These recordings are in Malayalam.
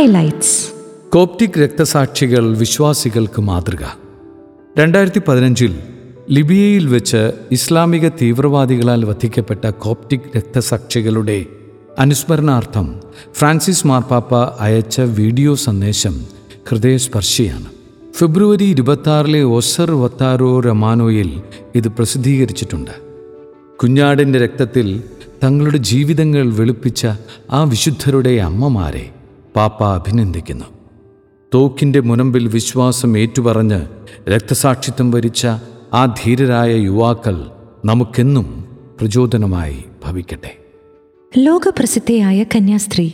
ഹൈലൈറ്റ്സ് കോപ്റ്റിക് രക്തസാക്ഷികൾ വിശ്വാസികൾക്ക് മാതൃക. രണ്ടായിരത്തി പതിനഞ്ചിൽ ലിബിയയിൽ വെച്ച് ഇസ്ലാമിക തീവ്രവാദികളാൽ വധിക്കപ്പെട്ട കോപ്റ്റിക് രക്തസാക്ഷികളുടെ അനുസ്മരണാർത്ഥം ഫ്രാൻസിസ് മാർപ്പാപ്പ അയച്ച വീഡിയോ സന്ദേശം ഹൃദയസ്പർശിയാണ്. ഫെബ്രുവരി ഇരുപത്തിയാറിലെ ഒസർ വത്താരോ റമാനോയിൽ ഇത് പ്രസിദ്ധീകരിച്ചിട്ടുണ്ട്. കുഞ്ഞാടിന്റെ രക്തത്തിൽ തങ്ങളുടെ ജീവിതങ്ങൾ വെളുപ്പിച്ച ആ വിശുദ്ധരുടെ അമ്മമാരെ പാപ്പ അഭിനന്ദിക്കുന്നു. തോക്കിന്റെ മുനമ്പിൽ വിശ്വാസം ഏറ്റുപറഞ്ഞ് രക്തസാക്ഷിത്വം വരിച്ച ആ ധീരരായ യുവാക്കൾ നമുക്കെന്നും പ്രചോദനമായി ഭവിക്കട്ടെ. ലോകപ്രസിദ്ധയായ കന്യാസ്ത്രീ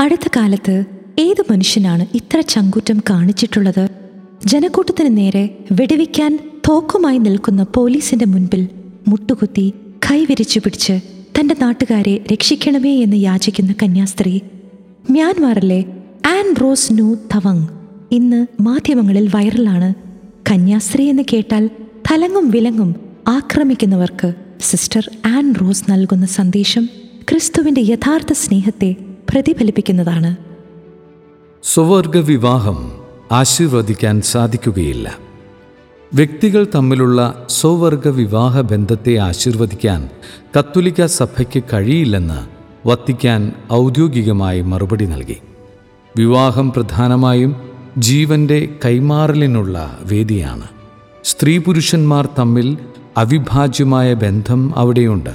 അടുത്ത കാലത്ത് ഏത് മനുഷ്യനാണ് ഇത്ര ചങ്കൂറ്റം കാണിച്ചിട്ടുള്ളത്? ജനക്കൂട്ടത്തിന് നേരെ വെടിവെക്കാൻ തോക്കുമായി നിൽക്കുന്ന പോലീസിന്റെ മുൻപിൽ മുട്ടുകുത്തി കൈവിരിച്ചു പിടിച്ച് തന്റെ നാട്ടുകാരെ രക്ഷിക്കണമേ എന്ന് യാചിക്കുന്ന കന്യാസ്ത്രീ മ്യാൻമാറിലെ ആൻ റോസ് നു തവങ് ഇന്ന് മാധ്യമങ്ങളിൽ വൈറലാണ്. കന്യാസ്ത്രീ എന്ന് കേട്ടാൽ തലങ്ങും വിലങ്ങും ആക്രമിക്കുന്നവർക്ക് സിസ്റ്റർ ആൻ റോസ് നൽകുന്ന സന്ദേശം ക്രിസ്തുവിന്റെ യഥാർത്ഥ സ്നേഹത്തെ പ്രതിഫലിപ്പിക്കുന്നതാണ്. സ്വവർഗ വിവാഹം ആശീർവദിക്കാൻ സാധിക്കുകയില്ല. വ്യക്തികൾ തമ്മിലുള്ള സ്വവർഗ വിവാഹ ബന്ധത്തെ ആശീർവദിക്കാൻ കത്തോലിക്ക സഭയ്ക്ക് കഴിയില്ലെന്ന് വത്തിക്കാൻ ഔദ്യോഗികമായി മറുപടി നൽകി. വിവാഹം പ്രധാനമായും ജീവന്റെ കൈമാറലിനുള്ള വേദിയാണ്. സ്ത്രീ പുരുഷന്മാർ തമ്മിൽ അവിഭാജ്യമായ ബന്ധം അവിടെയുണ്ട്.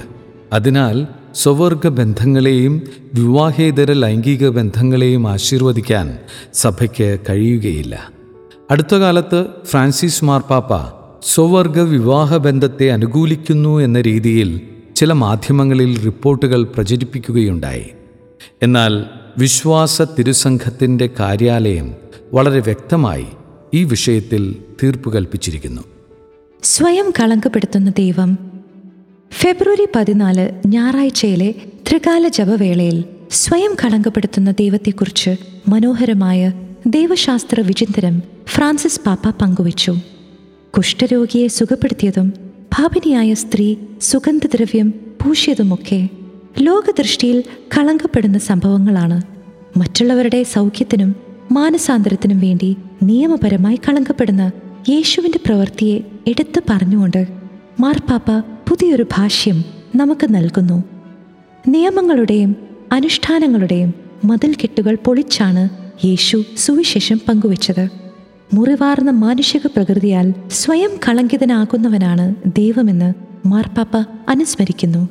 അതിനാൽ സ്വവർഗ ബന്ധങ്ങളെയും വിവാഹേതര ലൈംഗിക ബന്ധങ്ങളെയും ആശീർവദിക്കാൻ സഭയ്ക്ക് കഴിയുകയില്ല. അടുത്ത കാലത്ത് ഫ്രാൻസിസ് മാർപ്പാപ്പ സ്വവർഗ വിവാഹ ബന്ധത്തെ അനുകൂലിക്കുന്നു എന്ന രീതിയിൽ ചില മാധ്യമങ്ങളിൽ റിപ്പോർട്ടുകൾ പ്രചരിപ്പിക്കുകയുണ്ടായി. എന്നാൽ വിശ്വാസ തിരുസംഘത്തിന്റെ കാര്യാലയം വളരെ വ്യക്തമായി ഈ വിഷയത്തിൽ തീർപ്പ് കൽപ്പിച്ചിരിക്കുന്നു. സ്വയം കളങ്കപ്പെടുത്തുന്ന ദൈവം. ഫെബ്രുവരി പതിനാല് ഞായറാഴ്ചയിലെ ത്രികാല ജപവേളയിൽ സ്വയം കളങ്കപ്പെടുത്തുന്ന ദൈവത്തെക്കുറിച്ച് മനോഹരമായ ദൈവശാസ്ത്ര വിചിന്തനം ഫ്രാൻസിസ് പാപ്പ പങ്കുവച്ചു. കുഷ്ഠരോഗിയെ സുഖപ്പെടുത്തിയതും ഭാപിനിയായ സ്ത്രീ സുഗന്ധദ്രവ്യം പൂശിയതുമൊക്കെ ലോകദൃഷ്ടിയിൽ കളങ്കപ്പെടുന്ന സംഭവങ്ങളാണ്. മറ്റുള്ളവരുടെ സൗഖ്യത്തിനും മാനസാന്തരത്തിനും വേണ്ടി നിയമപരമായി കളങ്കപ്പെടുന്ന യേശുവിന്റെ പ്രവൃത്തിയെ എടുത്തു പറഞ്ഞുകൊണ്ട് മാർപ്പാപ്പ പുതിയൊരു ഭാഷ്യം നമുക്ക് നൽകുന്നു. നിയമങ്ങളുടെയും അനുഷ്ഠാനങ്ങളുടെയും മതിൽക്കെട്ടുകൾ പൊളിച്ചാണ് യേശു സുവിശേഷം പങ്കുവച്ചത്. മുറിവാർന്ന മാനുഷിക പ്രകൃതിയാൽ സ്വയം കളങ്കിതനാകുന്നവനാണ് ദൈവമെന്ന് മാർപ്പാപ്പ അനുസ്മരിക്കുന്നു.